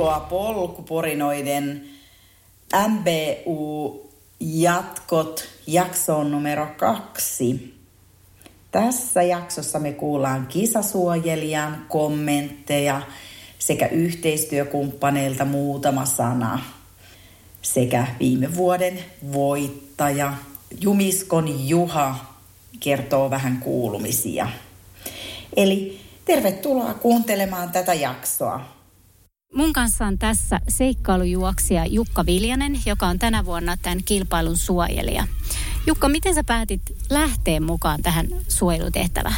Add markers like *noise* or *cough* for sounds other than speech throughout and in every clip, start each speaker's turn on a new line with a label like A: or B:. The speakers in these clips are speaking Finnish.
A: Tervetuloa polkuporinoiden MBU-jatkot jaksoon numero kaksi. Tässä jaksossa me kuullaan kisasuojelijan kommentteja sekä yhteistyökumppaneilta muutama sana. Sekä viime vuoden voittaja Jumiskon Juha kertoo vähän kuulumisia. Eli tervetuloa kuuntelemaan tätä jaksoa.
B: Mun kanssa on tässä seikkailujuoksija Jukka Viljanen, joka on tänä vuonna tämän kilpailun suojelija. Jukka, miten sä päätit lähteä mukaan tähän suojelutehtävään?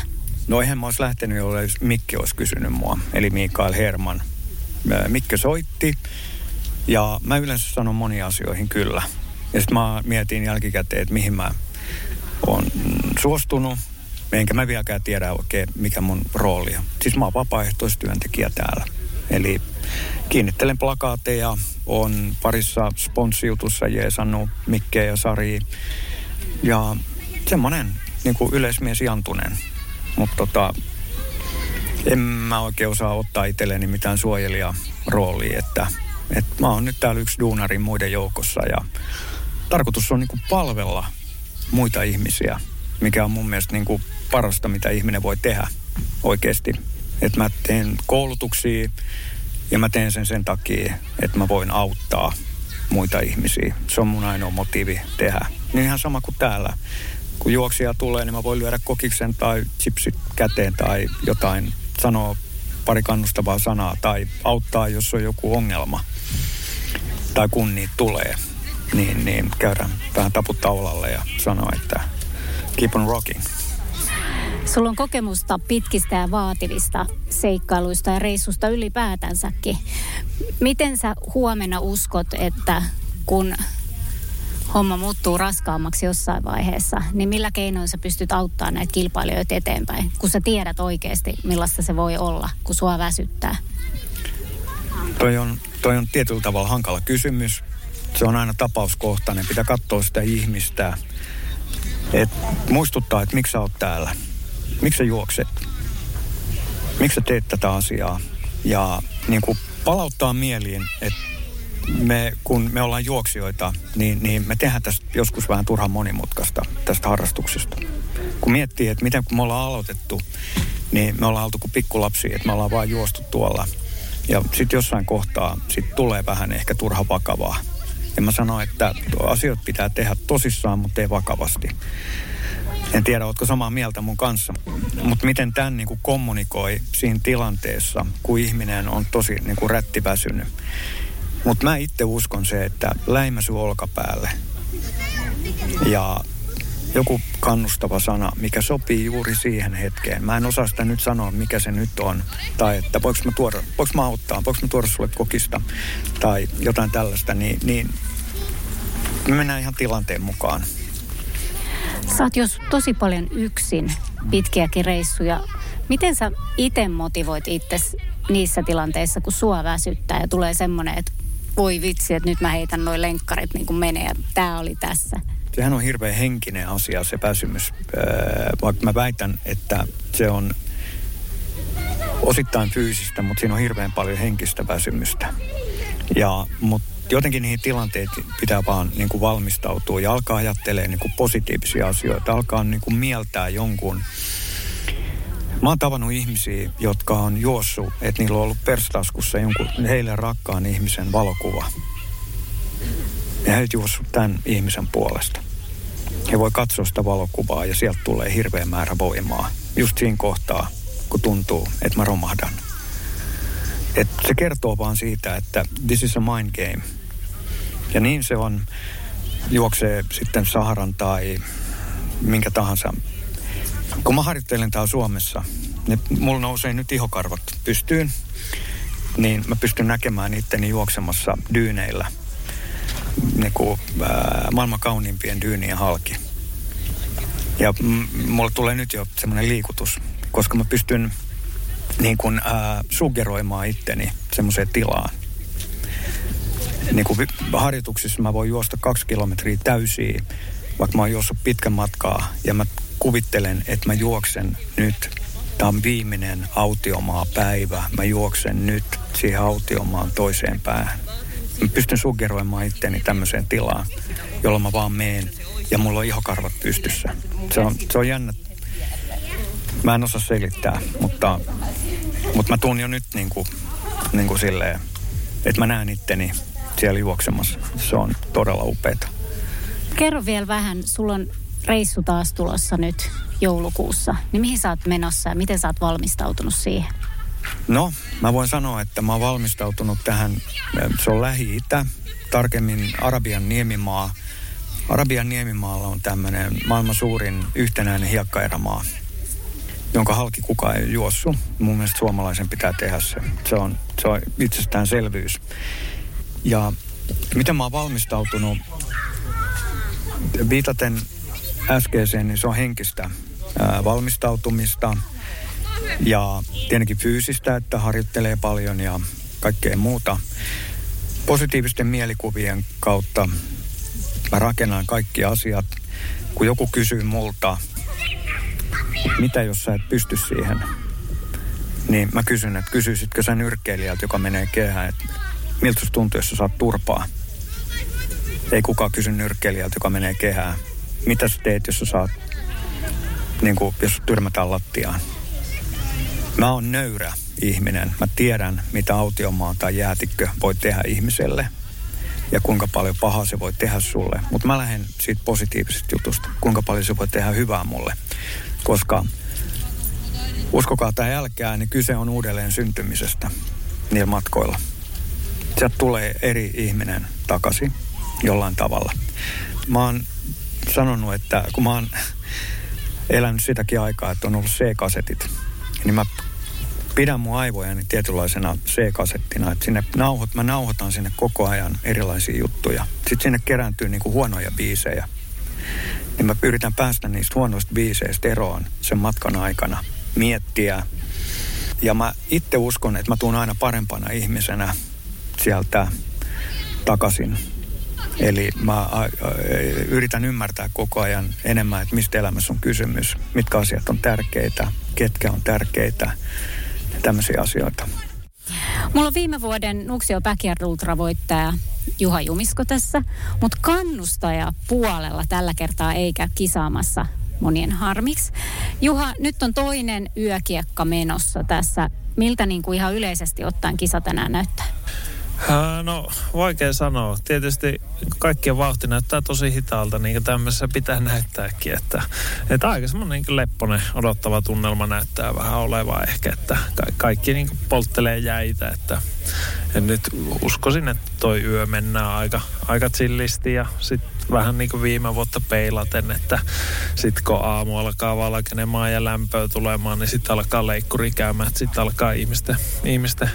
C: No eihän mä olisi lähtenyt, jos Mikki olisi kysynyt mua, eli Mikael Herman. Mikki soitti ja mä yleensä sanon moniin asioihin kyllä. Ja sitten mä mietin jälkikäteen, että mihin mä oon suostunut, enkä mä vieläkään tiedä oikein, mikä mun rooli on. Siis mä oon vapaaehtoistyöntekijä täällä. Eli kiinnittelen plakaateja, on parissa sponssijutussa jeesannut Mikkeä ja Sari. Ja semmoinen niin kuin yleismies Jantunen. Mutta tota, en mä oikein osaa ottaa itselleni mitään suojelija roolia, että, että mä oon nyt täällä yksi duunari muiden joukossa ja tarkoitus on niin kuin palvella muita ihmisiä, mikä on mun mielestä niin kuin parasta, mitä ihminen voi tehdä oikeasti. Että mä teen koulutuksia, ja mä teen sen sen takia, että mä voin auttaa muita ihmisiä. Se on mun ainoa motiivi tehdä. Niin ihan sama kuin täällä. Kun juoksia tulee, niin mä voin lyödä kokiksen tai chipsit käteen tai jotain, sanoa pari kannustavaa sanaa tai auttaa, jos on joku ongelma. Tai kun niitä tulee, niin, niin käydään vähän taputtaa olalle ja sanoa, että keep on rocking.
B: Sulla on kokemusta pitkistä ja vaativista seikkailuista ja reissusta ylipäätänsäkin. Miten sä huomenna uskot, että kun homma muuttuu raskaammaksi jossain vaiheessa, niin millä keinoin sä pystyt auttamaan näitä kilpailijoita eteenpäin, kun sä tiedät oikeasti, millaista se voi olla, kun sua väsyttää?
C: Toi on, toi on tietyllä tavalla hankala kysymys. Se on aina tapauskohtainen. Pitää katsoa sitä ihmistä. Et muistuttaa, että miksi sä oot täällä miksi sä juokset? Miksi sä teet tätä asiaa? Ja niin kuin palauttaa mieliin, että me, kun me ollaan juoksijoita, niin, niin me tehdään tästä joskus vähän turhan monimutkaista tästä harrastuksesta. Kun miettii, että miten kun me ollaan aloitettu, niin me ollaan oltu kuin pikkulapsi, että me ollaan vaan juostu tuolla. Ja sitten jossain kohtaa sit tulee vähän ehkä turha vakavaa. Ja mä sanoin, että asiat pitää tehdä tosissaan, mutta ei vakavasti. En tiedä, oletko samaa mieltä mun kanssa. Mutta miten tämän niin kommunikoi siinä tilanteessa, kun ihminen on tosi niin kuin rättiväsynyt. Mutta mä itse uskon se, että läimäsy olkapäälle ja joku kannustava sana, mikä sopii juuri siihen hetkeen. Mä en osaa sitä nyt sanoa, mikä se nyt on. Tai että voiko mä, tuoda, voiko mä auttaa, voiko mä tuoda sulle kokista tai jotain tällaista. Niin, niin me mennään ihan tilanteen mukaan.
B: Sä oot jos tosi paljon yksin pitkiäkin reissuja. Miten sä itse motivoit itse niissä tilanteissa, kun sua väsyttää ja tulee semmoinen, että voi vitsi, että nyt mä heitän noin lenkkarit niin kuin menee ja tää oli tässä.
C: Sehän on hirveän henkinen asia se väsymys. Vaikka mä väitän, että se on osittain fyysistä, mutta siinä on hirveän paljon henkistä väsymystä. Ja, mutta jotenkin niihin tilanteisiin pitää vaan niin kuin valmistautua ja alkaa ajattelemaan niin kuin positiivisia asioita, alkaa niin kuin mieltää jonkun. Mä oon tavannut ihmisiä, jotka on juossut, että niillä on ollut perstaskussa jonkun heille rakkaan ihmisen valokuva. Ja he juossut tämän ihmisen puolesta. He voi katsoa sitä valokuvaa ja sieltä tulee hirveä määrä voimaa. Just siinä kohtaa, kun tuntuu, että mä romahdan. Et se kertoo vaan siitä, että this is a mind game – ja niin se on, juoksee sitten Saharan tai minkä tahansa. Kun mä harjoittelen täällä Suomessa, niin mulla nousee nyt ihokarvat pystyyn, niin mä pystyn näkemään itteni juoksemassa dyyneillä. Niin kuin, ää, maailman kauniimpien dyynien halki. Ja m- mulla tulee nyt jo semmoinen liikutus, koska mä pystyn niin kuin, ää, suggeroimaan itteni semmoiseen tilaan. Niin kuin harjoituksissa mä voin juosta kaksi kilometriä täysiä, vaikka mä oon juossut pitkän matkaa ja mä kuvittelen, että mä juoksen nyt. Tämä on viimeinen autiomaa päivä. Mä juoksen nyt siihen autiomaan toiseen päähän. Mä pystyn suggeroimaan itteni tämmöiseen tilaan, jolloin mä vaan meen ja mulla on ihokarvat pystyssä. Se on, se on jännä. Mä en osaa selittää, mutta, mutta mä tuun jo nyt niin kuin, niin kuin silleen, että mä näen itteni siellä juoksemassa. Se on todella upeeta.
B: Kerro vielä vähän, sulla on reissu taas tulossa nyt joulukuussa. Niin mihin sä oot menossa ja miten sä oot valmistautunut siihen?
C: No, mä voin sanoa, että mä oon valmistautunut tähän, se on Lähi-Itä, tarkemmin Arabian niemimaa. Arabian niemimaalla on tämmöinen maailman suurin yhtenäinen hiekkaerämaa, jonka halki kukaan ei juossu. Mun mielestä suomalaisen pitää tehdä se. Se on, se on itsestäänselvyys. Ja miten mä oon valmistautunut, viitaten äskeiseen, niin se on henkistä ää, valmistautumista ja tietenkin fyysistä, että harjoittelee paljon ja kaikkea muuta. Positiivisten mielikuvien kautta mä rakennan kaikki asiat. Kun joku kysyy multa, mitä jos sä et pysty siihen, niin mä kysyn, että kysyisitkö sä nyrkkeilijältä, joka menee kehään, että miltä tuntuu, jos sä saat turpaa? Ei kukaan kysy nyrkkeilijältä, joka menee kehään. Mitä sä teet, jos sä saat, niin kuin, jos tyrmätään lattiaan? Mä oon nöyrä ihminen. Mä tiedän, mitä autiomaa tai jäätikkö voi tehdä ihmiselle ja kuinka paljon pahaa se voi tehdä sulle. Mutta mä lähden siitä positiivisesta jutusta, kuinka paljon se voi tehdä hyvää mulle. Koska uskokaa tai älkää, niin kyse on uudelleen syntymisestä niillä matkoilla. Sieltä tulee eri ihminen takaisin jollain tavalla. Mä oon sanonut, että kun mä oon elänyt sitäkin aikaa, että on ollut C-kasetit, niin mä pidän mun aivojani tietynlaisena C-kasettina, että sinne nauhot, mä nauhoitan sinne koko ajan erilaisia juttuja. Sitten sinne kerääntyy niinku huonoja biisejä. Niin mä yritän päästä niistä huonoista biiseistä eroon sen matkan aikana, miettiä. Ja mä itse uskon, että mä tuun aina parempana ihmisenä sieltä takaisin. Eli mä yritän ymmärtää koko ajan enemmän, että mistä elämässä on kysymys, mitkä asiat on tärkeitä, ketkä on tärkeitä, tämmöisiä asioita.
B: Mulla on viime vuoden Nuksio Backyard Ultra voittaja Juha Jumisko tässä, mutta kannustaja puolella tällä kertaa eikä kisaamassa monien harmiksi. Juha, nyt on toinen yökiekka menossa tässä. Miltä niin kuin ihan yleisesti ottaen kisa tänään näyttää?
D: No, vaikea sanoa. Tietysti kaikkien vauhti näyttää tosi hitaalta, niin kuin tämmöisessä pitää näyttääkin. Että, että aika semmoinen niin lepponen odottava tunnelma näyttää vähän olevaa ehkä, että kaikki niin polttelee jäitä. Että, että nyt uskoisin, että toi yö mennään aika, aika chillisti ja sitten vähän niin kuin viime vuotta peilaten, että sitten kun aamu alkaa valkenemaan ja lämpöä tulemaan, niin sitten alkaa leikkuri käymään, sitten alkaa ihmisten, ihmisten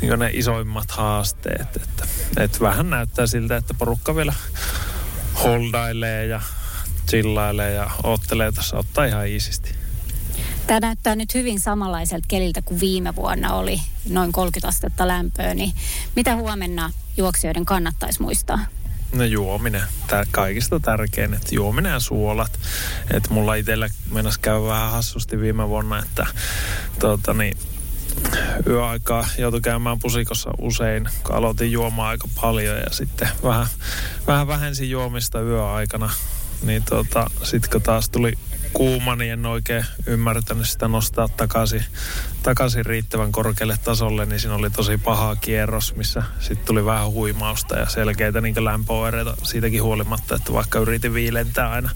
D: niin ne isoimmat haasteet. Että, että vähän näyttää siltä, että porukka vielä holdailee ja chillailee ja ottelee tässä ottaa ihan iisisti.
B: Tämä näyttää nyt hyvin samanlaiselta keliltä kuin viime vuonna oli noin 30 astetta lämpöä, niin mitä huomenna juoksijoiden kannattaisi muistaa?
D: No juominen. Tää kaikista tärkein, että juominen ja suolat. Että mulla itsellä mennessä käy vähän hassusti viime vuonna, että tuota, niin, yöaikaa joutui käymään pusikossa usein, kun aloitin juomaan aika paljon ja sitten vähän, vähän vähensin juomista yöaikana. Niin tota, sitten kun taas tuli kuuma, niin en oikein ymmärtänyt sitä nostaa takaisin, takaisin riittävän korkealle tasolle, niin siinä oli tosi paha kierros, missä sitten tuli vähän huimausta ja selkeitä niin lämpöoireita siitäkin huolimatta, että vaikka yritin viilentää aina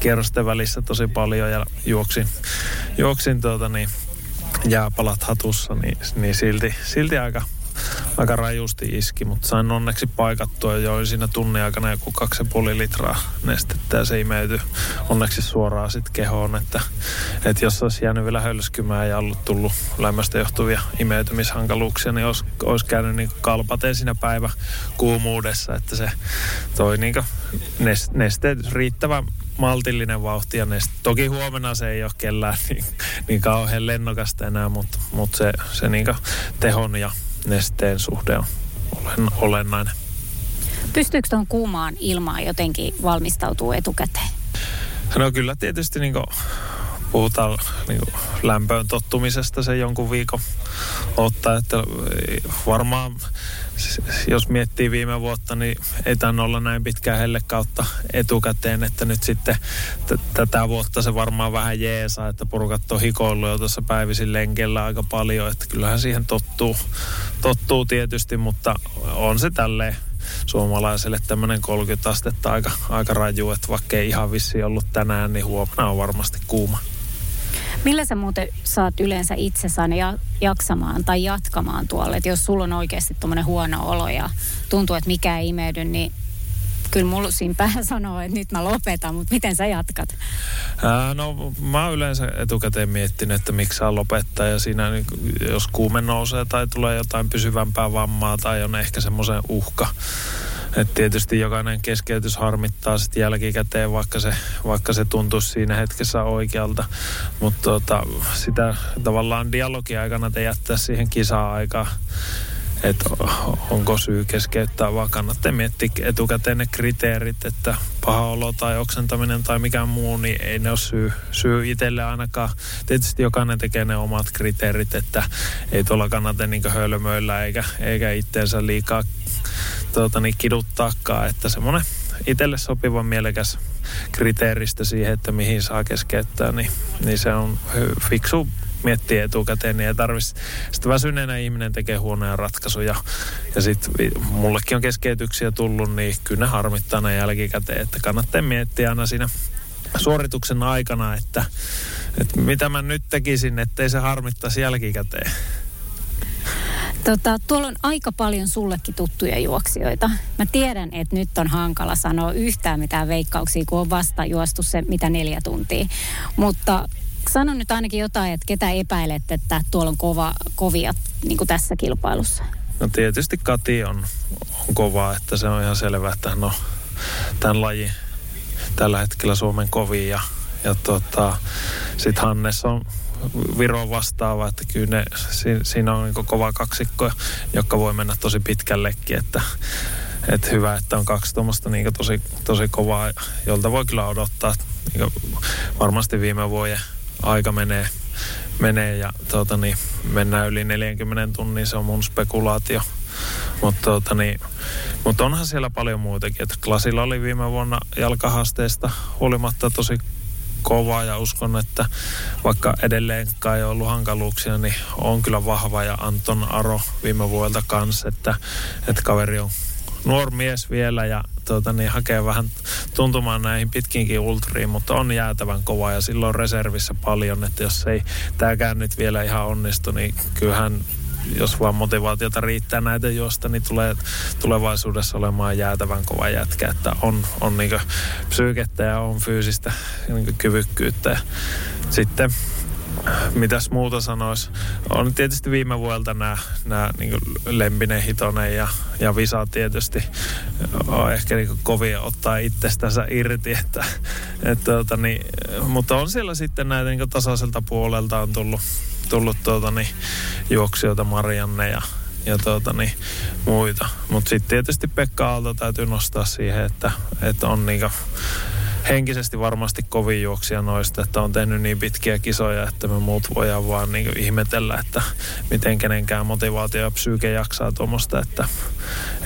D: kierrosten välissä tosi paljon ja juoksin, juoksin tuota niin, jääpalat hatussa, niin, niin silti, silti aika aika rajusti iski, mutta sain onneksi paikattua jo siinä tunnin aikana joku 2,5 litraa nestettä ja se imeytyi onneksi suoraan sitten kehoon, että, että jos olisi jäänyt vielä hölskymään ja ollut tullut lämmöstä johtuvia imeytymishankaluuksia, niin olisi, olisi käynyt niin kalpateen siinä päivä kuumuudessa, että se toi niin nesteet riittävän maltillinen vauhti ja nest. Toki huomenna se ei ole kellään niin, niin kauhean lennokasta enää, mutta, mutta se, se niin tehon ja nesteen suhde on olen, olennainen.
B: Pystyykö tuon kuumaan ilmaan jotenkin valmistautuu etukäteen?
D: No kyllä tietysti niin puhutaan niin lämpöön tottumisesta se jonkun viikon ottaa, että varmaan jos miettii viime vuotta, niin ei tämän olla näin pitkään helle kautta etukäteen, että nyt sitten t- tätä vuotta se varmaan vähän jeesaa, että porukat on hikoillut jo tuossa päivisin lenkellä aika paljon, että kyllähän siihen tottuu, tottuu tietysti, mutta on se tälleen suomalaiselle tämmöinen 30 astetta aika, aika raju, että vaikka ei ihan vissi ollut tänään, niin huomenna on varmasti kuuma.
B: Millä sä muuten saat yleensä itsesään ja jaksamaan tai jatkamaan tuolle? Että jos sulla on oikeasti tuommoinen huono olo ja tuntuu, että mikä ei imeydy, niin kyllä mulla siinä päähän *laughs* sanoo, että nyt mä lopetan, mutta miten sä jatkat?
D: Ää, no mä oon yleensä etukäteen miettinyt, että miksi saa lopettaa ja siinä niin jos kuume nousee tai tulee jotain pysyvämpää vammaa tai on ehkä semmoisen uhka, et tietysti jokainen keskeytys harmittaa sitten jälkikäteen, vaikka se, vaikka se tuntuisi siinä hetkessä oikealta. Mutta tota, sitä tavallaan dialogia aikana te jättää siihen kisa-aikaan että onko syy keskeyttää, vaan kannattaa miettiä etukäteen ne kriteerit, että paha olo tai oksentaminen tai mikään muu, niin ei ne ole syy, syy itselle ainakaan. Tietysti jokainen tekee ne omat kriteerit, että ei tuolla kannata niin hölmöillä eikä, eikä itteensä liikaa tuota, niin kiduttaakaan, että semmoinen itselle sopiva mielekäs kriteeristä siihen, että mihin saa keskeyttää, niin, niin se on fiksu miettiä etukäteen, niin ei tarvitsisi. Sitten väsyneenä ihminen tekee huonoja ratkaisuja. Ja sitten mullekin on keskeytyksiä tullut, niin kyllä ne harmittaa ne jälkikäteen. Että kannattaa miettiä aina siinä suorituksen aikana, että, että mitä mä nyt tekisin, ettei se harmittaisi jälkikäteen.
B: Tota, tuolla on aika paljon sullekin tuttuja juoksijoita. Mä tiedän, että nyt on hankala sanoa yhtään mitään veikkauksia, kun on vasta juostu se mitä neljä tuntia. Mutta sano nyt ainakin jotain, että ketä epäilet, että tuolla on kova, kovia niin kuin tässä kilpailussa.
D: No tietysti Kati on, on kova, että se on ihan selvää, että no tämän laji tällä hetkellä Suomen kovin ja, ja tota, sitten Hannes on Viro vastaava, että kyllä ne, siinä on niin kova kaksikko, joka voi mennä tosi pitkällekin, että, että hyvä, että on kaksi tuommoista niin tosi, tosi kovaa, jolta voi kyllä odottaa. Niin varmasti viime vuoden aika menee, menee ja tuota, niin, mennään yli 40 tunnin, se on mun spekulaatio. Mutta tuota, niin, mut onhan siellä paljon muutakin. Et Klasilla oli viime vuonna jalkahaasteesta huolimatta tosi kova ja uskon, että vaikka edelleenkaan ei ollut hankaluuksia, niin on kyllä vahva ja Anton Aro viime vuodelta kanssa, että, että kaveri on nuori mies vielä ja tuota, niin hakee vähän tuntumaan näihin pitkinkin ultriin, mutta on jäätävän kova ja silloin reservissä paljon, että jos ei tämäkään nyt vielä ihan onnistu, niin kyllähän jos vaan motivaatiota riittää näitä juosta, niin tulee tulevaisuudessa olemaan jäätävän kova jätkä, että on, on niin psyykettä ja on fyysistä niin kyvykkyyttä. Ja sitten mitäs muuta sanois? On tietysti viime vuodelta nämä, nämä niin Lempinen, Hitonen ja, ja Visa tietysti on ehkä niin kovin ottaa itsestänsä irti, että, että tuota, niin, mutta on siellä sitten näitä niin tasaiselta puolelta on tullut, tullut tuota, niin, juoksijoita Marianne ja, ja tuota, niin, muita. Mutta sitten tietysti Pekka Aalto täytyy nostaa siihen, että, että on niin henkisesti varmasti kovin juoksija noista, että on tehnyt niin pitkiä kisoja, että me muut voidaan vaan niin ihmetellä, että miten kenenkään motivaatio ja psyyke jaksaa tuommoista, että,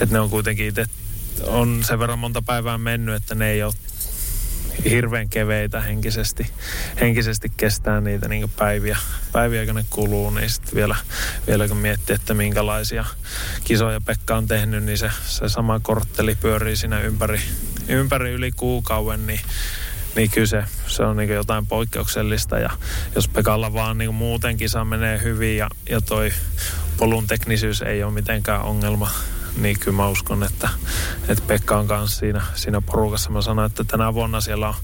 D: että ne on kuitenkin itse on sen verran monta päivää mennyt, että ne ei ole hirveän keveitä henkisesti, henkisesti kestää niitä niin päiviä, päiviä, kun ne kuluu, niin sitten vielä, vielä kun miettii, että minkälaisia kisoja Pekka on tehnyt, niin se, se sama kortteli pyörii siinä ympäri, ympäri yli kuukauden, niin niin kyllä se, se on niin jotain poikkeuksellista. Ja jos Pekalla vaan niin muuten kisa menee hyvin ja, ja toi polun teknisyys ei ole mitenkään ongelma niin kyllä mä uskon, että, että Pekka on kanssa siinä, siinä porukassa. Mä sanoin, että tänä vuonna siellä on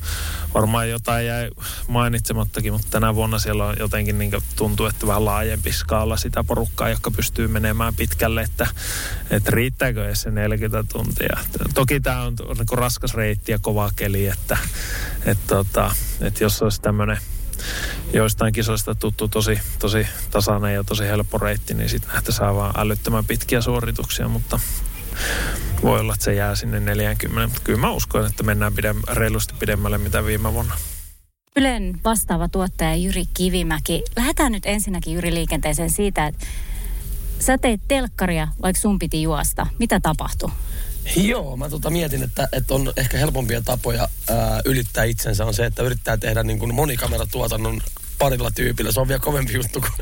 D: varmaan jotain jäi mainitsemattakin, mutta tänä vuonna siellä on jotenkin niin tuntuu, että vähän laajempi skaala sitä porukkaa, joka pystyy menemään pitkälle, että, että riittääkö edes se 40 tuntia. Toki tämä on niin raskas reitti ja kova keli, että, että, tota, että jos olisi tämmöinen joistain kisoista tuttu tosi, tosi tasainen ja tosi helppo reitti, niin sitten nähtä saa vaan älyttömän pitkiä suorituksia, mutta voi olla, että se jää sinne 40. Mutta kyllä mä uskon, että mennään pidem, reilusti pidemmälle mitä viime vuonna.
B: Ylen vastaava tuottaja Jyri Kivimäki. Lähdetään nyt ensinnäkin Jyri liikenteeseen siitä, että sä teit telkkaria, vaikka sun piti juosta. Mitä tapahtui?
E: Joo, mä tota mietin, että, että on ehkä helpompia tapoja ää, ylittää itsensä on se, että yrittää tehdä niin kuin monikameratuotannon parilla tyypillä. Se on vielä kovempi juttu kuin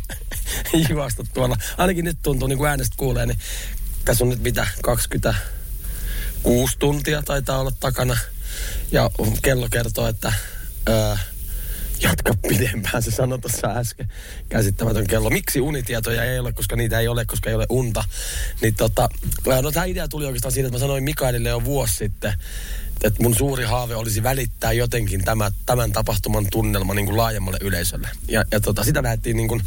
E: *laughs* juosta tuolla. Ainakin nyt tuntuu, niin kuin äänestä kuulee, niin tässä on nyt mitä, 26 tuntia taitaa olla takana. Ja kello kertoo, että ää, jatka pidempään, se sanoi tuossa äsken. Käsittämätön kello. Miksi unitietoja ei ole, koska niitä ei ole, koska ei ole unta. Niin tota, no tämä idea tuli oikeastaan siitä, että mä sanoin Mikaelille jo vuosi sitten, että mun suuri haave olisi välittää jotenkin tämä, tämän tapahtuman tunnelma niin kuin laajemmalle yleisölle. Ja, ja tota, sitä lähdettiin niin kuin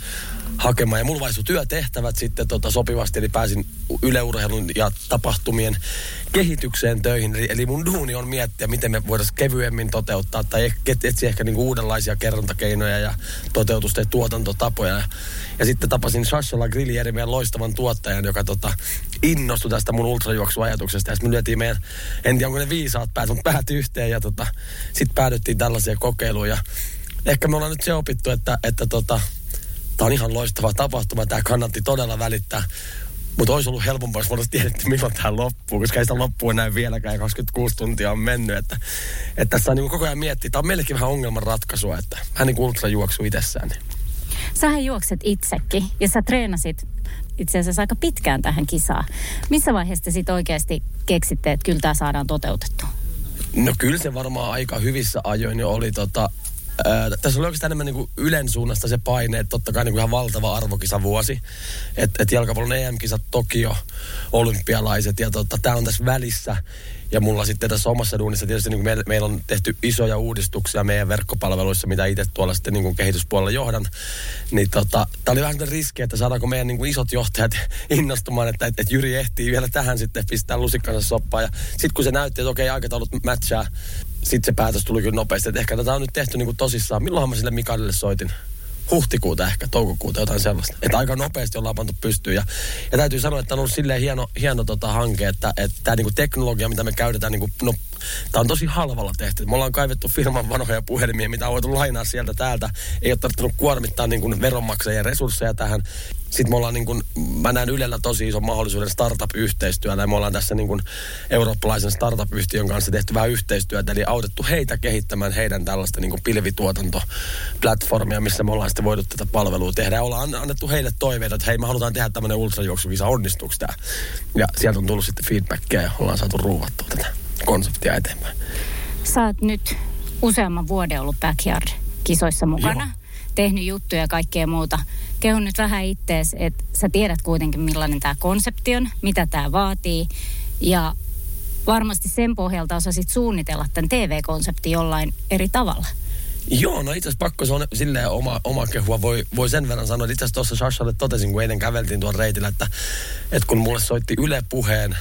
E: hakemaan. Ja mulla vaihtui työtehtävät sitten tota sopivasti, eli pääsin yleurheilun ja tapahtumien kehitykseen töihin. Eli, eli mun duuni on miettiä, miten me voitaisiin kevyemmin toteuttaa tai etsiä ehkä niinku uudenlaisia kerrontakeinoja ja toteutusta ja tuotantotapoja. Ja, sitten tapasin Grillieri, meidän loistavan tuottajan, joka tota, innostui tästä mun ultrajuoksuajatuksesta. Ja sitten me lyötiin meidän, en tiedä onko ne viisaat päät, mutta päät yhteen ja tota, sitten päädyttiin tällaisia kokeiluja. Ja ehkä me ollaan nyt se opittu, että, että tota, Tämä on ihan loistava tapahtuma, tämä kannatti todella välittää. Mutta olisi ollut helpompaa, jos voitaisiin tiedetty, milloin tämä loppuu, koska ei sitä loppua näin vieläkään ja 26 tuntia on mennyt. Että, että tässä on niin koko ajan miettiä, tämä on meillekin vähän ongelman ratkaisua, että hän niin ultra juoksu itsessään. Niin.
B: Sähän juokset itsekin ja sä treenasit itse asiassa aika pitkään tähän kisaan. Missä vaiheessa sitten oikeasti keksitte, että kyllä tämä saadaan toteutettua?
E: No kyllä se varmaan aika hyvissä ajoin jo oli tota, Ää, tässä oli oikeastaan enemmän niin Ylen suunnasta se paine, että totta kai niin kuin ihan valtava arvokisavuosi. Että et jalkapallon EM-kisat, Tokio, olympialaiset ja tota, tämä on tässä välissä. Ja mulla sitten tässä omassa duunissa tietysti niin meillä, meillä on tehty isoja uudistuksia meidän verkkopalveluissa, mitä itse tuolla sitten niin kehityspuolella johdan. Niin tota, tämä oli vähän riski, että saadaanko meidän niin kuin isot johtajat *laughs* innostumaan, että, että, että Jyri ehtii vielä tähän sitten pistää lusikkansa soppaan. Ja sitten kun se näytti, että okei, aikataulut matchaa, sitten se päätös tuli kyllä nopeasti, että ehkä tätä on nyt tehty niin kuin tosissaan. Milloinhan mä sille Mikaelille soitin? Huhtikuuta ehkä, toukokuuta, jotain sellaista. Että aika nopeasti ollaan pantu pystyyn. Ja, ja täytyy sanoa, että on ollut silleen hieno, hieno tota hanke, että, että tämä niinku teknologia, mitä me käytetään, niinku, no, tämä on tosi halvalla tehty. Me ollaan kaivettu firman vanhoja puhelimia, mitä on voitu lainaa sieltä täältä. Ei ole tarvinnut kuormittaa niinku veronmaksajien resursseja tähän sitten me ollaan niin kuin, mä näen Ylellä tosi ison mahdollisuuden startup-yhteistyöllä ja me ollaan tässä niin kuin eurooppalaisen startup-yhtiön kanssa tehty vähän yhteistyötä, eli autettu heitä kehittämään heidän tällaista niin kuin pilvituotantoplatformia, missä me ollaan sitten voitu tätä palvelua tehdä. Ja ollaan annettu heille toiveita, että hei, me halutaan tehdä tämmöinen ultrajuoksukisa, onnistuuko tämä? Ja sieltä on tullut sitten feedbackia ja ollaan saatu ruuvattua tätä konseptia eteenpäin.
B: Sä oot nyt useamman vuoden ollut Backyard-kisoissa mukana. Joo tehnyt juttuja ja kaikkea muuta. Kehu nyt vähän ittees, että sä tiedät kuitenkin millainen tämä konsepti on, mitä tämä vaatii. Ja varmasti sen pohjalta osasit suunnitella tämän TV-konsepti jollain eri tavalla.
E: Joo, no itse asiassa pakko se on silleen oma, oma kehua. Voi, voi sen verran sanoa, että itse asiassa tuossa Shashalle totesin, kun eilen käveltiin tuon reitillä, että, että kun mulle soitti Yle puheen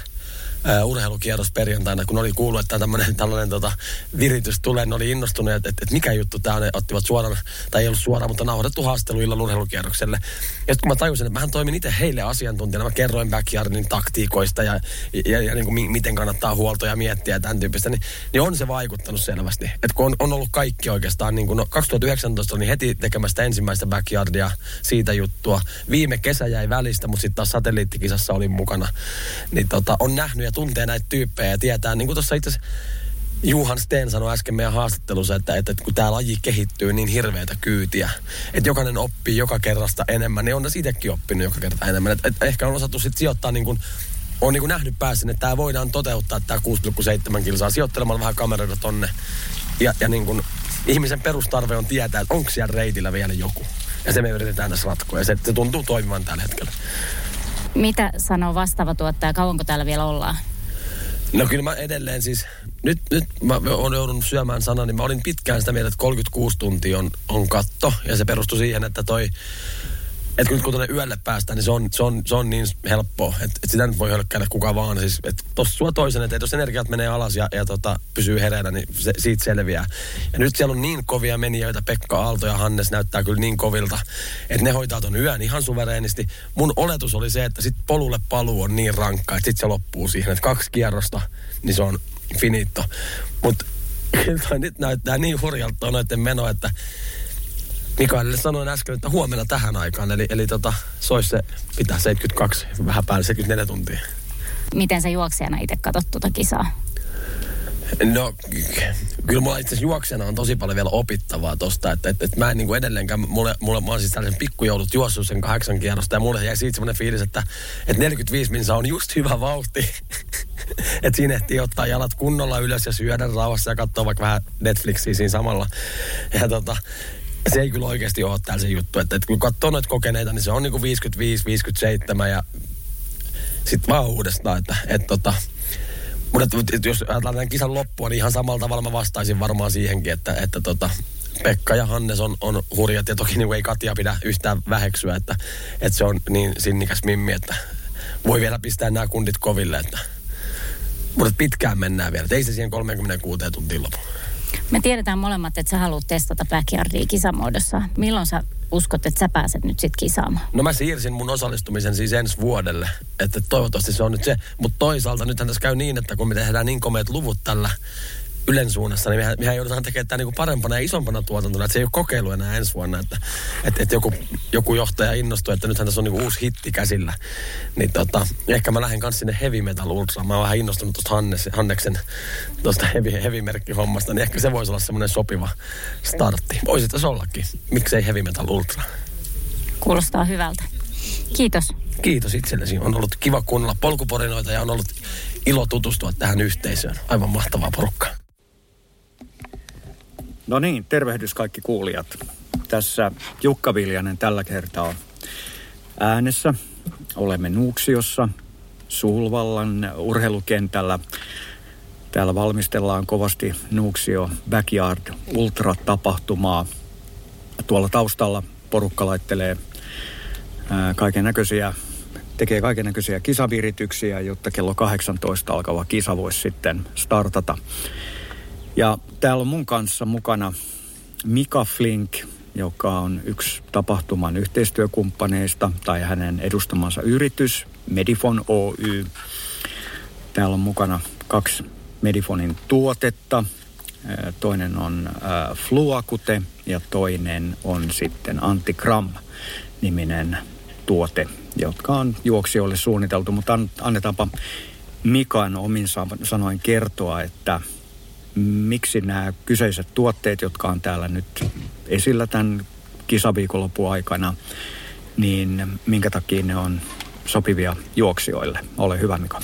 E: uh, urheilukierros perjantaina, kun oli kuullut, että tämmöinen tällainen tota, viritys tulee, ne oli innostuneet, että, että, mikä juttu tämä on, ne ottivat suoraan, tai ei ollut suoraan, mutta nauhoitettu haastelu illan urheilukierrokselle. Ja sitten kun mä tajusin, että mähän toimin itse heille asiantuntijana, mä kerroin backyardin taktiikoista ja, ja, ja, ja niin kuin miten kannattaa huoltoja miettiä ja tämän tyyppistä, niin, niin on se vaikuttanut selvästi. Että kun on, on ollut kaikki oikeastaan, niin kuin, no 2019 oli heti tekemästä ensimmäistä backyardia siitä juttua. Viime kesä jäi välistä, mutta sitten taas satelliittikisassa olin mukana. Niin tota, on nähnyt ja tuntee näitä tyyppejä ja tietää, niin kuin tuossa itse Juhan Steen sanoi äsken meidän haastattelussa, että, että, kun tämä laji kehittyy niin hirveätä kyytiä, että jokainen oppii joka kerrasta enemmän, niin on ne itsekin oppinut joka kerta enemmän. Että, että ehkä on osattu sitten sijoittaa niin kuin, on niin kuin nähnyt päässä, että tämä voidaan toteuttaa tämä 6,7 kilsaa sijoittelemalla vähän kameroita tonne. Ja, ja niin kuin, ihmisen perustarve on tietää, että onko siellä reitillä vielä joku. Ja se me yritetään tässä ratkoa ja se, se tuntuu toimivan tällä hetkellä.
B: Mitä sanoo vastaava tuottaja? Kauanko täällä vielä ollaan?
E: No kyllä mä edelleen siis, nyt, nyt mä oon joudunut syömään sanan, niin mä olin pitkään sitä mieltä, että 36 tuntia on, on katto. Ja se perustui siihen, että toi että kun, kun tuonne yölle päästään, niin se on, se on, se on niin helppoa, että, että sitä nyt voi hölkkäillä kuka vaan. Siis, että tossa sua toisen, että jos energiat menee alas ja, ja tota, pysyy hereillä, niin se, siitä selviää. Ja nyt siellä on niin kovia menijöitä, Pekka Aalto ja Hannes näyttää kyllä niin kovilta, että ne hoitaa ton yön ihan suvereenisti. Mun oletus oli se, että sit polulle paluu on niin rankka, että sit se loppuu siihen, että kaksi kierrosta, niin se on finito. Mutta *laughs* nyt näyttää niin hurjalta noiden meno, että Mikaelille sanoin äsken, että huomenna tähän aikaan. Eli, eli tota, se olisi se, pitää 72, vähän päälle 74 tuntia.
B: Miten sä juoksijana itse katsot tuota kisaa?
E: No, kyllä mulla itse juoksena on tosi paljon vielä opittavaa tosta, että, että, että mä en niin kuin edelleenkään, mulle, mulle, mä oon siis tällaisen pikkujoulut juossut sen kahdeksan kierrosta ja mulle jäi siitä semmoinen fiilis, että, että 45 minsa on just hyvä vauhti. *laughs* että siinä ehtii ottaa jalat kunnolla ylös ja syödä rauhassa ja katsoa vaikka vähän Netflixiä siinä samalla. Ja tota, se ei kyllä oikeasti ole täällä se juttu. Että, että kun katsoo noita kokeneita, niin se on niinku 55, 57 ja sitten vaan uudestaan, että, että tota, mutta jos ajatellaan kisan loppua, niin ihan samalla tavalla mä vastaisin varmaan siihenkin, että, että tota, Pekka ja Hannes on, on hurjat ja toki niin ei Katja pidä yhtään väheksyä, että, että se on niin sinnikäs mimmi, että voi vielä pistää nämä kundit koville, että mutta pitkään mennään vielä, ei se siihen 36 tuntiin lopu.
B: Me tiedetään molemmat, että sä haluat testata backyardia kisamuodossa. Milloin sä uskot, että sä pääset nyt sit kisaamaan?
E: No mä siirsin mun osallistumisen siis ensi vuodelle. Että toivottavasti se on nyt se. Mutta toisaalta nythän tässä käy niin, että kun me tehdään niin komeat luvut tällä Ylen suunnassa, niin mehän, mehän joudutaan tekemään tämä niin parempana ja isompana tuotantona, että se ei ole kokeilu enää ensi vuonna, että, että, että joku, joku johtaja innostuu, että nythän tässä on niin uusi hitti käsillä. Niin tota, ehkä mä lähden kanssa sinne Heavy Metal Ultra. Mä oon vähän innostunut tuosta Hannes, Hanneksen tuosta heavy, heavy hommasta, niin ehkä se voisi olla semmoinen sopiva startti. Voisi tässä ollakin. Miksei Heavy Metal Ultra?
B: Kuulostaa hyvältä. Kiitos.
E: Kiitos itsellesi. On ollut kiva kuunnella polkuporinoita ja on ollut ilo tutustua tähän yhteisöön. Aivan mahtavaa porukkaa.
C: No niin, tervehdys kaikki kuulijat. Tässä Jukka Viljanen tällä kertaa äänessä. Olemme Nuuksiossa, Sulvallan urheilukentällä. Täällä valmistellaan kovasti Nuuksio Backyard Ultra-tapahtumaa. Tuolla taustalla porukka laittelee kaiken näköisiä tekee kaiken näköisiä kisavirityksiä, jotta kello 18 alkava kisa voisi sitten startata. Ja täällä on mun kanssa mukana Mika Flink, joka on yksi tapahtuman yhteistyökumppaneista tai hänen edustamansa yritys, Medifon Oy. Täällä on mukana kaksi Medifonin tuotetta. Toinen on Fluakute ja toinen on sitten Antikram niminen tuote, jotka on juoksijoille suunniteltu. Mutta annetaanpa Mikan omin sanoin kertoa, että – miksi nämä kyseiset tuotteet, jotka on täällä nyt esillä tämän kisaviikonlopun aikana, niin minkä takia ne on sopivia juoksijoille? Ole hyvä Mika.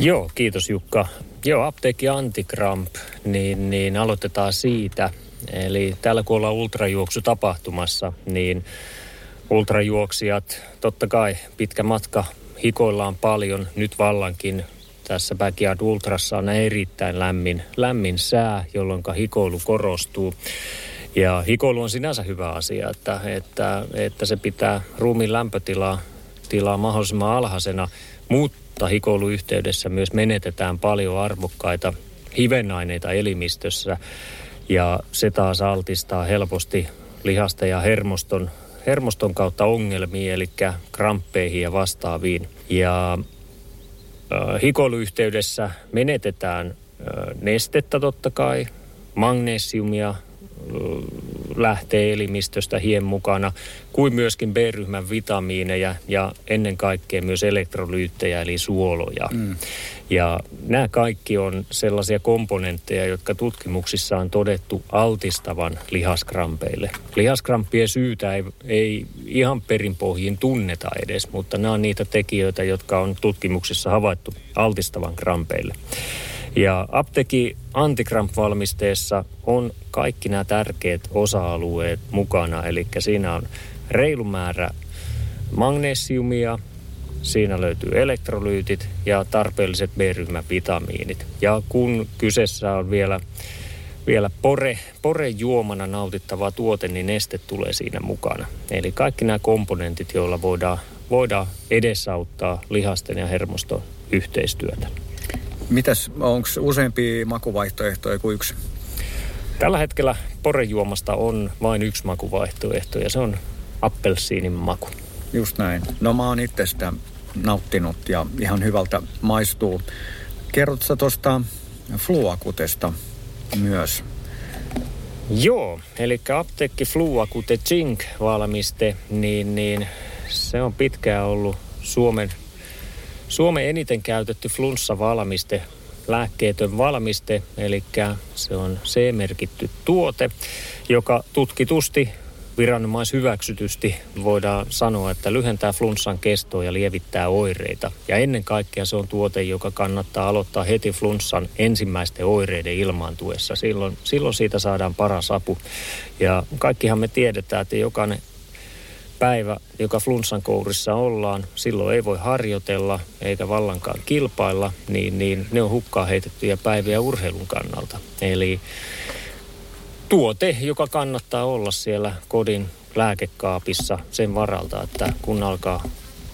F: Joo, kiitos Jukka. Joo, apteekki Antikramp, niin, niin aloitetaan siitä. Eli täällä kun ollaan ultrajuoksu tapahtumassa, niin ultrajuoksijat, totta kai pitkä matka, hikoillaan paljon, nyt vallankin tässä Backyard Ultrassa on erittäin lämmin, lämmin sää, jolloin hikoilu korostuu. Ja hikoilu on sinänsä hyvä asia, että, että, että se pitää ruumiin lämpötilaa tilaa mahdollisimman alhaisena, mutta hikoiluyhteydessä myös menetetään paljon arvokkaita hivenaineita elimistössä ja se taas altistaa helposti lihasta ja hermoston, hermoston kautta ongelmiin, eli kramppeihin ja vastaaviin. Ja hikoiluyhteydessä menetetään nestettä totta kai, magnesiumia lähtee elimistöstä hien mukana, kuin myöskin B-ryhmän vitamiineja ja ennen kaikkea myös elektrolyyttejä eli suoloja. Mm. Ja nämä kaikki on sellaisia komponentteja, jotka tutkimuksissa on todettu altistavan lihaskrampeille. Lihaskramppien syytä ei, ei ihan perinpohjiin tunneta edes, mutta nämä on niitä tekijöitä, jotka on tutkimuksissa havaittu altistavan krampeille. Ja apteeki Antikramp-valmisteessa on kaikki nämä tärkeät osa-alueet mukana, eli siinä on reilu määrä magnesiumia, Siinä löytyy elektrolyytit ja tarpeelliset B-ryhmän vitamiinit. Ja kun kyseessä on vielä, vielä pore, pore juomana nautittava tuote, niin neste tulee siinä mukana. Eli kaikki nämä komponentit, joilla voidaan, voidaan edesauttaa lihasten ja hermoston yhteistyötä.
C: Mitäs, onko useampia makuvaihtoehtoja kuin yksi?
F: Tällä hetkellä porejuomasta on vain yksi makuvaihtoehto ja se on appelsiinin maku.
C: Just näin. No mä oon itse sitä nauttinut ja ihan hyvältä maistuu. Kerrotko tuosta fluakutesta myös?
F: Joo, eli apteekki Fluakute Zink valmiste, niin, niin se on pitkään ollut Suomen, Suomen eniten käytetty flunssa-valmiste, lääkkeetön valmiste, eli se on C-merkitty tuote, joka tutkitusti viranomaishyväksytysti voidaan sanoa, että lyhentää flunssan kestoa ja lievittää oireita. Ja ennen kaikkea se on tuote, joka kannattaa aloittaa heti flunssan ensimmäisten oireiden ilmaantuessa. Silloin, silloin siitä saadaan paras apu. Ja kaikkihan me tiedetään, että jokainen päivä, joka flunssan kourissa ollaan, silloin ei voi harjoitella eikä vallankaan kilpailla, niin, niin ne on hukkaan heitettyjä päiviä urheilun kannalta. Eli tuote, joka kannattaa olla siellä kodin lääkekaapissa sen varalta, että kun alkaa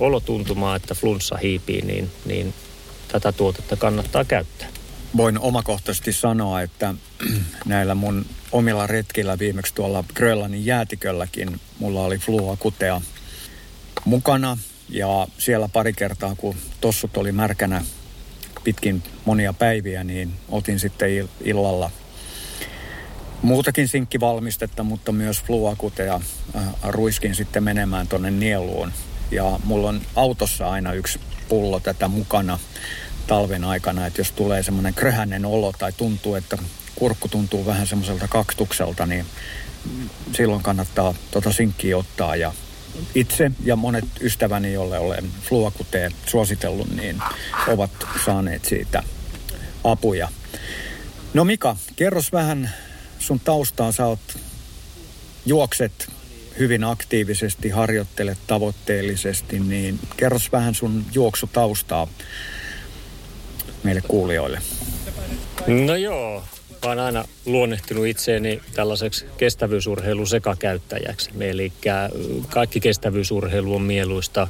F: olo tuntumaan, että flunssa hiipii, niin, niin tätä tuotetta kannattaa käyttää.
C: Voin omakohtaisesti sanoa, että *clears throat* näillä mun omilla retkillä viimeksi tuolla Grönlannin jäätikölläkin mulla oli flua kutea mukana ja siellä pari kertaa, kun tossut oli märkänä pitkin monia päiviä, niin otin sitten illalla muutakin sinkkivalmistetta, mutta myös fluakutea äh, ruiskin sitten menemään tuonne nieluun. Ja mulla on autossa aina yksi pullo tätä mukana talven aikana, että jos tulee semmoinen kröhänen olo tai tuntuu, että kurkku tuntuu vähän semmoiselta kaktukselta, niin silloin kannattaa tuota sinkkiä ottaa. Ja itse ja monet ystäväni, joille olen fluakuteen suositellut, niin ovat saaneet siitä apuja. No Mika, kerros vähän sun taustaa, sä oot, juokset hyvin aktiivisesti, harjoittelet tavoitteellisesti, niin kerros vähän sun juoksutaustaa meille kuulijoille.
F: No joo, mä oon aina luonnehtinut itseäni tällaiseksi kestävyysurheilun sekakäyttäjäksi. Eli kaikki kestävyysurheilu on mieluista.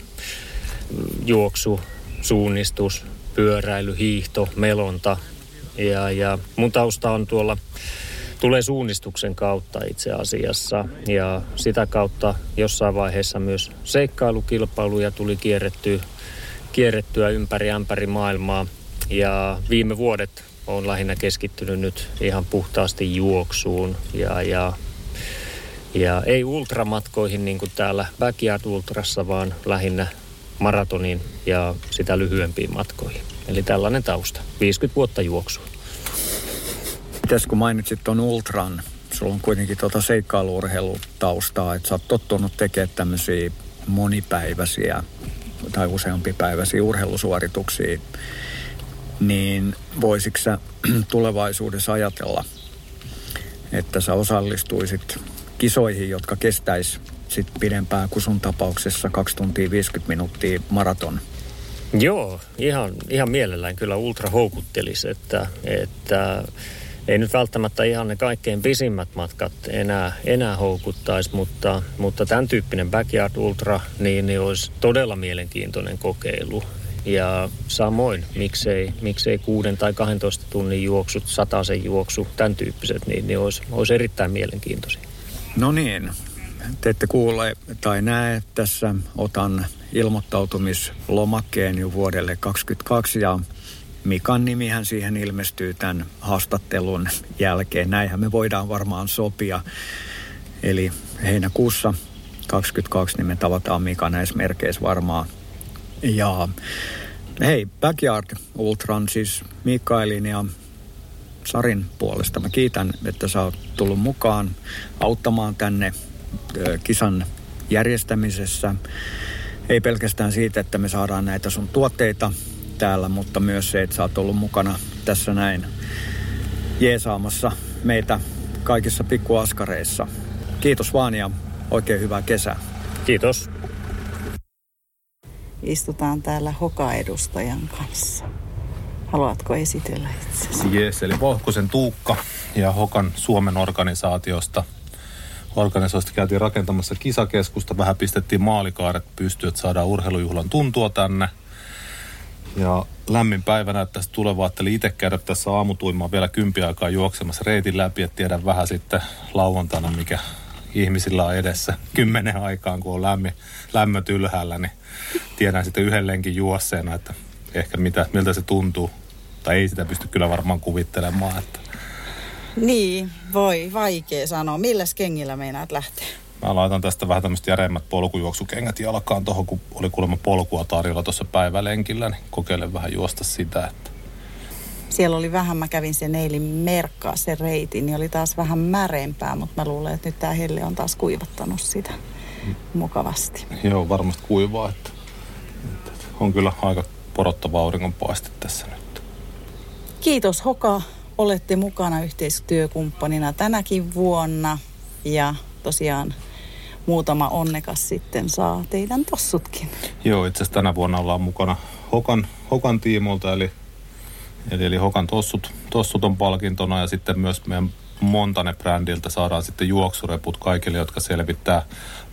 F: Juoksu, suunnistus, pyöräily, hiihto, melonta. Ja, ja mun tausta on tuolla tulee suunnistuksen kautta itse asiassa. Ja sitä kautta jossain vaiheessa myös seikkailukilpailuja tuli kierrettyä, kierrettyä ympäri ämpäri maailmaa. Ja viime vuodet on lähinnä keskittynyt nyt ihan puhtaasti juoksuun ja, ja, ja ei ultramatkoihin niin kuin täällä Backyard Ultrassa, vaan lähinnä maratonin ja sitä lyhyempiin matkoihin. Eli tällainen tausta. 50 vuotta juoksua.
C: Mites kun mainitsit tuon Ultran, sulla on kuitenkin tuota seikkailuurheilutaustaa, että sä oot tottunut tekemään tämmöisiä monipäiväisiä tai useampipäiväisiä urheilusuorituksia, niin voisitko sä *clears throat* tulevaisuudessa ajatella, että sä osallistuisit kisoihin, jotka kestäis sit pidempään kuin sun tapauksessa 2 tuntia 50 minuuttia maraton?
F: Joo, ihan, ihan mielellään kyllä ultra houkuttelisi, että, että ei nyt välttämättä ihan ne kaikkein pisimmät matkat enää, enää houkuttaisi, mutta, mutta tämän tyyppinen Backyard Ultra niin, niin olisi todella mielenkiintoinen kokeilu. Ja samoin, miksei, miksei kuuden tai 12 tunnin juoksut, sen juoksu, tämän tyyppiset, niin, niin olisi, olisi erittäin mielenkiintoisia.
C: No niin, te ette kuule tai näe tässä, otan ilmoittautumislomakkeen jo vuodelle 2022 ja Mikan nimihän siihen ilmestyy tämän haastattelun jälkeen. Näinhän me voidaan varmaan sopia. Eli heinäkuussa 22 niin me tavataan Mika näissä merkeissä varmaan. Ja hei, Backyard Ultran siis Mikaelin ja Sarin puolesta. Mä kiitän, että sä oot tullut mukaan auttamaan tänne kisan järjestämisessä. Ei pelkästään siitä, että me saadaan näitä sun tuotteita täällä, mutta myös se, että sä oot ollut mukana tässä näin jeesaamassa meitä kaikissa pikkuaskareissa. Kiitos vaan ja oikein hyvää kesää.
F: Kiitos.
A: Istutaan täällä Hoka-edustajan kanssa. Haluatko esitellä itsesi?
G: Jes, eli Vohkosen Tuukka ja Hokan Suomen organisaatiosta. Organisaatiosta käytiin rakentamassa kisakeskusta, vähän pistettiin maalikaaret pystyyn, että saadaan urheilujuhlan tuntua tänne. Ja lämmin päivä näyttäisi tulevaa, ajattelin itse käydä tässä aamutuimaan vielä kympi aikaa juoksemassa reitin läpi, että tiedän vähän sitten lauantaina, mikä ihmisillä on edessä kymmenen aikaan, kun on lämmin, lämmöt ylhäällä, niin tiedän sitten yhden lenkin juosseena, että ehkä mitä, miltä se tuntuu. Tai ei sitä pysty kyllä varmaan kuvittelemaan. Että.
A: Niin, voi, vaikea sanoa. Milläs kengillä meinaat lähteä?
G: Mä laitan tästä vähän tämmöistä järeimmät polkujuoksukengät jalkaan tuohon, kun oli kuulemma polkua tarjolla tuossa päivälenkillä, niin kokeilen vähän juosta sitä. Että.
A: Siellä oli vähän, mä kävin sen eilen merkkaa sen reitin, niin oli taas vähän märempää, mutta mä luulen, että nyt tämä helle on taas kuivattanut sitä mukavasti.
G: Joo, varmasti kuivaa, että, että on kyllä aika porottava auringonpaiste tässä nyt.
A: Kiitos Hoka, olette mukana yhteistyökumppanina tänäkin vuonna ja tosiaan muutama onnekas sitten saa teidän tossutkin.
G: Joo, itse asiassa tänä vuonna ollaan mukana Hokan, Hokan tiimolta, eli, eli, eli Hokan tossut, tossut on palkintona ja sitten myös meidän Montane-brändiltä saadaan sitten juoksureput kaikille, jotka selvittää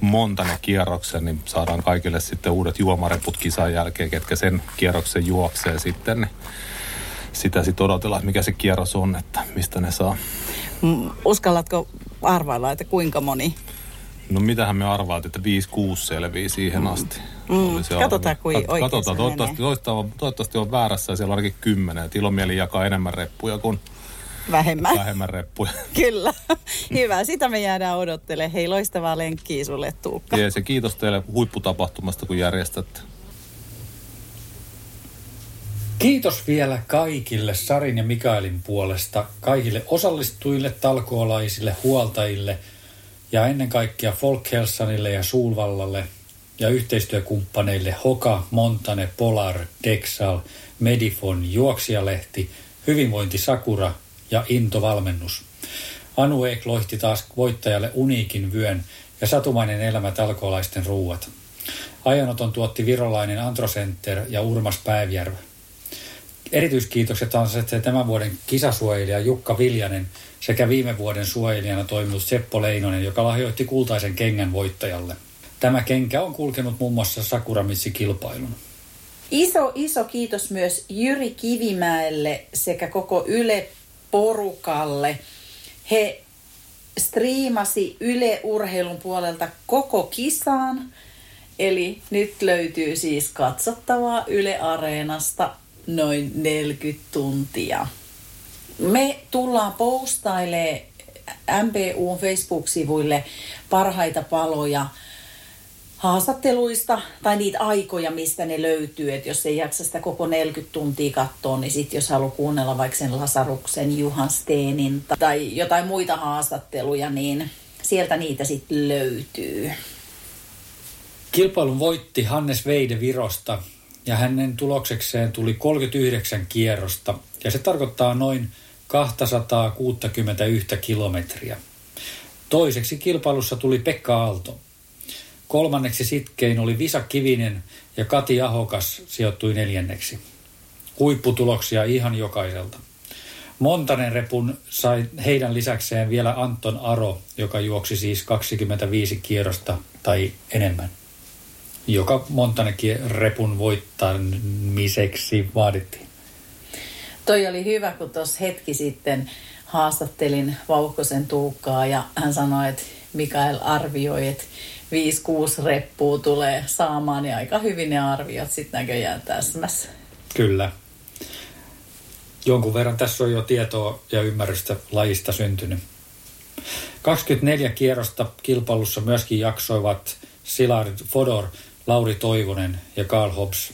G: Montane-kierroksen, niin saadaan kaikille sitten uudet juomareput kisan jälkeen, ketkä sen kierroksen juoksee sitten. Niin sitä sitten odotellaan, mikä se kierros on, että mistä ne saa.
A: Mm, uskallatko arvailla, että kuinka moni?
G: No mitähän me arvaat, että 5-6 selvii siihen asti.
A: Mm. se Katsotaan, kuin Kat,
G: Katsotaan, toivottavasti, toivottavasti, toivottavasti on väärässä ja siellä on ainakin kymmenen. Ilomieli jakaa enemmän reppuja kuin
A: Vähemmän.
G: Vähemmän reppuja. *laughs*
A: Kyllä. Hyvä. Sitä me jäädään odottelemaan. Hei, loistavaa lenkkiä sulle, Tuukka.
G: Jees, ja kiitos teille huipputapahtumasta, kun järjestätte.
H: Kiitos vielä kaikille Sarin ja Mikaelin puolesta, kaikille osallistujille, talkoolaisille, huoltajille ja ennen kaikkea Folkhälsanille ja Suulvallalle ja yhteistyökumppaneille Hoka, Montane, Polar, Dexal, Medifon, Juoksijalehti, Hyvinvointi Sakura ja Into-valmennus. Anu Eek lohti taas voittajalle uniikin vyön ja satumainen elämä talkoolaisten ruuat. Ajanoton tuotti virolainen Antrocenter ja Urmas Päivjärvä. Erityiskiitokset on se tämän vuoden kisasuojelija Jukka Viljanen sekä viime vuoden suojelijana toiminut Seppo Leinonen, joka lahjoitti kultaisen kengän voittajalle. Tämä kenkä on kulkenut muun muassa Sakuramitsi-kilpailun.
A: Iso, iso kiitos myös Jyri Kivimäelle sekä koko Yle porukalle. He striimasi Yle Urheilun puolelta koko kisaan. Eli nyt löytyy siis katsottavaa Yle Areenasta noin 40 tuntia. Me tullaan postailemaan MPUn Facebook-sivuille parhaita paloja haastatteluista tai niitä aikoja, mistä ne löytyy. Että jos ei jaksa sitä koko 40 tuntia katsoa, niin sitten jos haluaa kuunnella vaikka sen Lasaruksen, Juhan Steenin tai jotain muita haastatteluja, niin sieltä niitä sitten löytyy.
H: Kilpailun voitti Hannes Veide Virosta ja hänen tuloksekseen tuli 39 kierrosta ja se tarkoittaa noin 261 kilometriä. Toiseksi kilpailussa tuli Pekka Aalto. Kolmanneksi sitkein oli Visa Kivinen ja Kati Ahokas sijoittui neljänneksi. Huipputuloksia ihan jokaiselta. Montanen repun sai heidän lisäkseen vielä Anton Aro, joka juoksi siis 25 kierrosta tai enemmän joka Montanekin repun voittamiseksi vaadittiin.
A: Toi oli hyvä, kun tuossa hetki sitten haastattelin Vauhkosen Tuukkaa ja hän sanoi, että Mikael arvioi, että 5-6 reppua tulee saamaan ja aika hyvin ne arviot sitten näköjään täsmässä.
H: Kyllä. Jonkun verran tässä on jo tietoa ja ymmärrystä lajista syntynyt. 24 kierrosta kilpailussa myöskin jaksoivat Silard Fodor – Lauri Toivonen ja Karl Hobbs.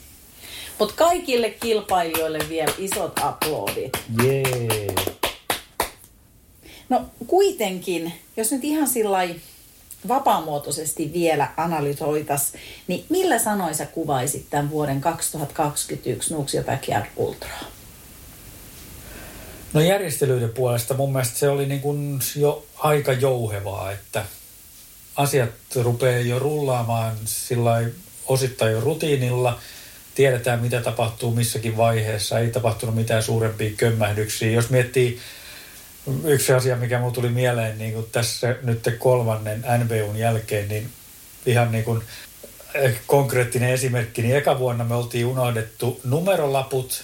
A: Mutta kaikille kilpailijoille vielä isot aplodit.
H: Jee.
A: No kuitenkin, jos nyt ihan sillä vapaamuotoisesti vielä analysoitas, niin millä sanoin sä kuvaisit tämän vuoden 2021 Nuuksio Backyard Ultraa?
H: No järjestelyiden puolesta mun mielestä se oli niin kuin jo aika jouhevaa, että asiat rupeaa jo rullaamaan sillä osittain jo rutiinilla. Tiedetään, mitä tapahtuu missäkin vaiheessa. Ei tapahtunut mitään suurempia kömmähdyksiä. Jos miettii yksi asia, mikä mulle tuli mieleen niin kuin tässä nyt kolmannen NBUn jälkeen, niin ihan niin kuin eh, konkreettinen esimerkki, niin eka vuonna me oltiin unohdettu numerolaput.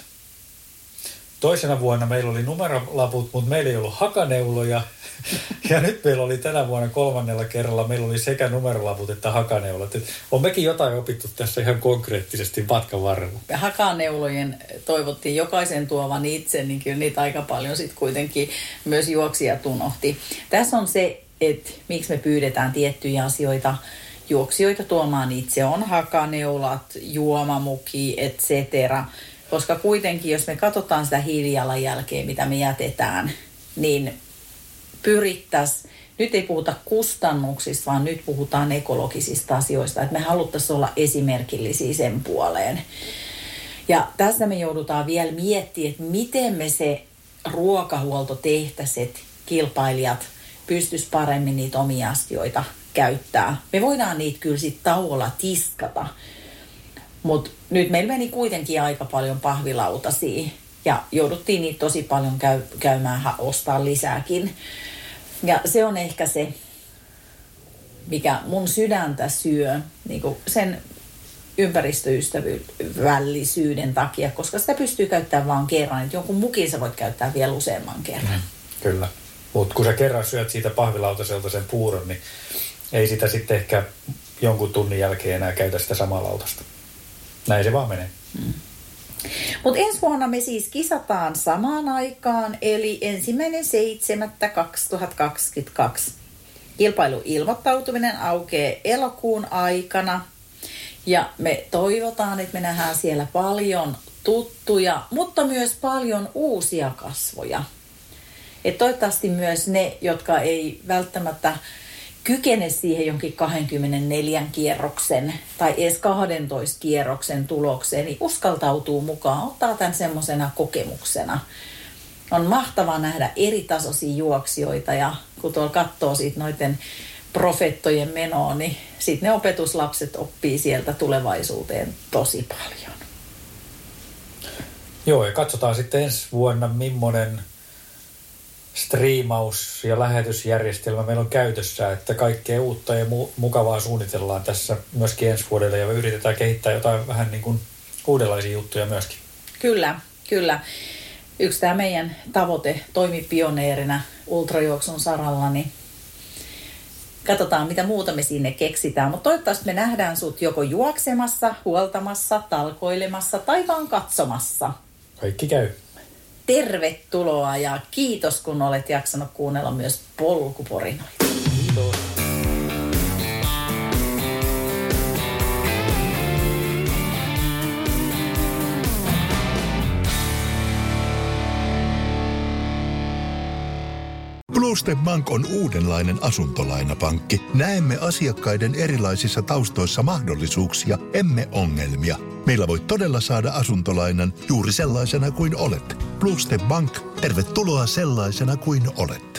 H: Toisena vuonna meillä oli numerolaput, mutta meillä ei ollut hakaneuloja. *laughs* Ja nyt meillä oli tänä vuonna kolmannella kerralla, meillä oli sekä numerolaput että hakaneulat. Et on mekin jotain opittu tässä ihan konkreettisesti matkan varrella.
A: Hakaneulojen toivottiin jokaisen tuovan itse, niin kyllä niitä aika paljon sitten kuitenkin myös juoksijat unohti. Tässä on se, että miksi me pyydetään tiettyjä asioita juoksijoita tuomaan itse. On hakaneulat, juomamuki, etc. Koska kuitenkin, jos me katsotaan sitä hiilijalanjälkeä, mitä me jätetään, niin pyrittäisiin, nyt ei puhuta kustannuksista, vaan nyt puhutaan ekologisista asioista, että me haluttaisiin olla esimerkillisiä sen puoleen. Ja tässä me joudutaan vielä miettimään, että miten me se ruokahuolto tehtäisiin, että kilpailijat pystyis paremmin niitä omia asioita käyttää. Me voidaan niitä kyllä sitten tauolla tiskata, mutta nyt meillä meni kuitenkin aika paljon pahvilautasia ja jouduttiin niitä tosi paljon käy, käymään ostaa lisääkin. Ja se on ehkä se, mikä mun sydäntä syö, niin sen ympäristöystävällisyyden takia, koska sitä pystyy käyttämään vain kerran. Että jonkun mukin sä voit käyttää vielä useamman kerran. Mm,
H: kyllä. Mutta kun sä kerran syöt siitä pahvilautaselta sen puuron, niin ei sitä sitten ehkä jonkun tunnin jälkeen enää käytä sitä samaa lautasta. Näin se vaan menee. Mm.
A: Mutta ensi vuonna me siis kisataan samaan aikaan, eli ensimmäinen 7.2022. Kilpailuilmoittautuminen aukeaa elokuun aikana. Ja me toivotaan, että me nähdään siellä paljon tuttuja, mutta myös paljon uusia kasvoja. Et toivottavasti myös ne, jotka ei välttämättä kykene siihen jonkin 24 kierroksen tai edes 12 kierroksen tulokseen, niin uskaltautuu mukaan, ottaa tämän semmoisena kokemuksena. On mahtavaa nähdä eri tasoisia juoksijoita ja kun tuolla katsoo siitä noiden profettojen menoa, niin sitten ne opetuslapset oppii sieltä tulevaisuuteen tosi paljon.
H: Joo, ja katsotaan sitten ensi vuonna, millainen – striimaus- ja lähetysjärjestelmä meillä on käytössä, että kaikkea uutta ja mu- mukavaa suunnitellaan tässä myöskin ensi vuodelle ja me yritetään kehittää jotain vähän niin kuin uudenlaisia juttuja myöskin.
A: Kyllä, kyllä. Yksi tämä meidän tavoite toimi pioneerina ultrajuoksun saralla, niin katsotaan mitä muuta me sinne keksitään. Mutta toivottavasti me nähdään sut joko juoksemassa, huoltamassa, talkoilemassa tai vaan katsomassa.
H: Kaikki käy
A: tervetuloa ja kiitos kun olet jaksanut kuunnella myös polkuporinoita. Kiitos.
I: Bluestep Bank on uudenlainen asuntolainapankki. Näemme asiakkaiden erilaisissa taustoissa mahdollisuuksia, emme ongelmia. Meillä voi todella saada asuntolainan juuri sellaisena kuin olet. Bluestep Bank, tervetuloa sellaisena kuin olet.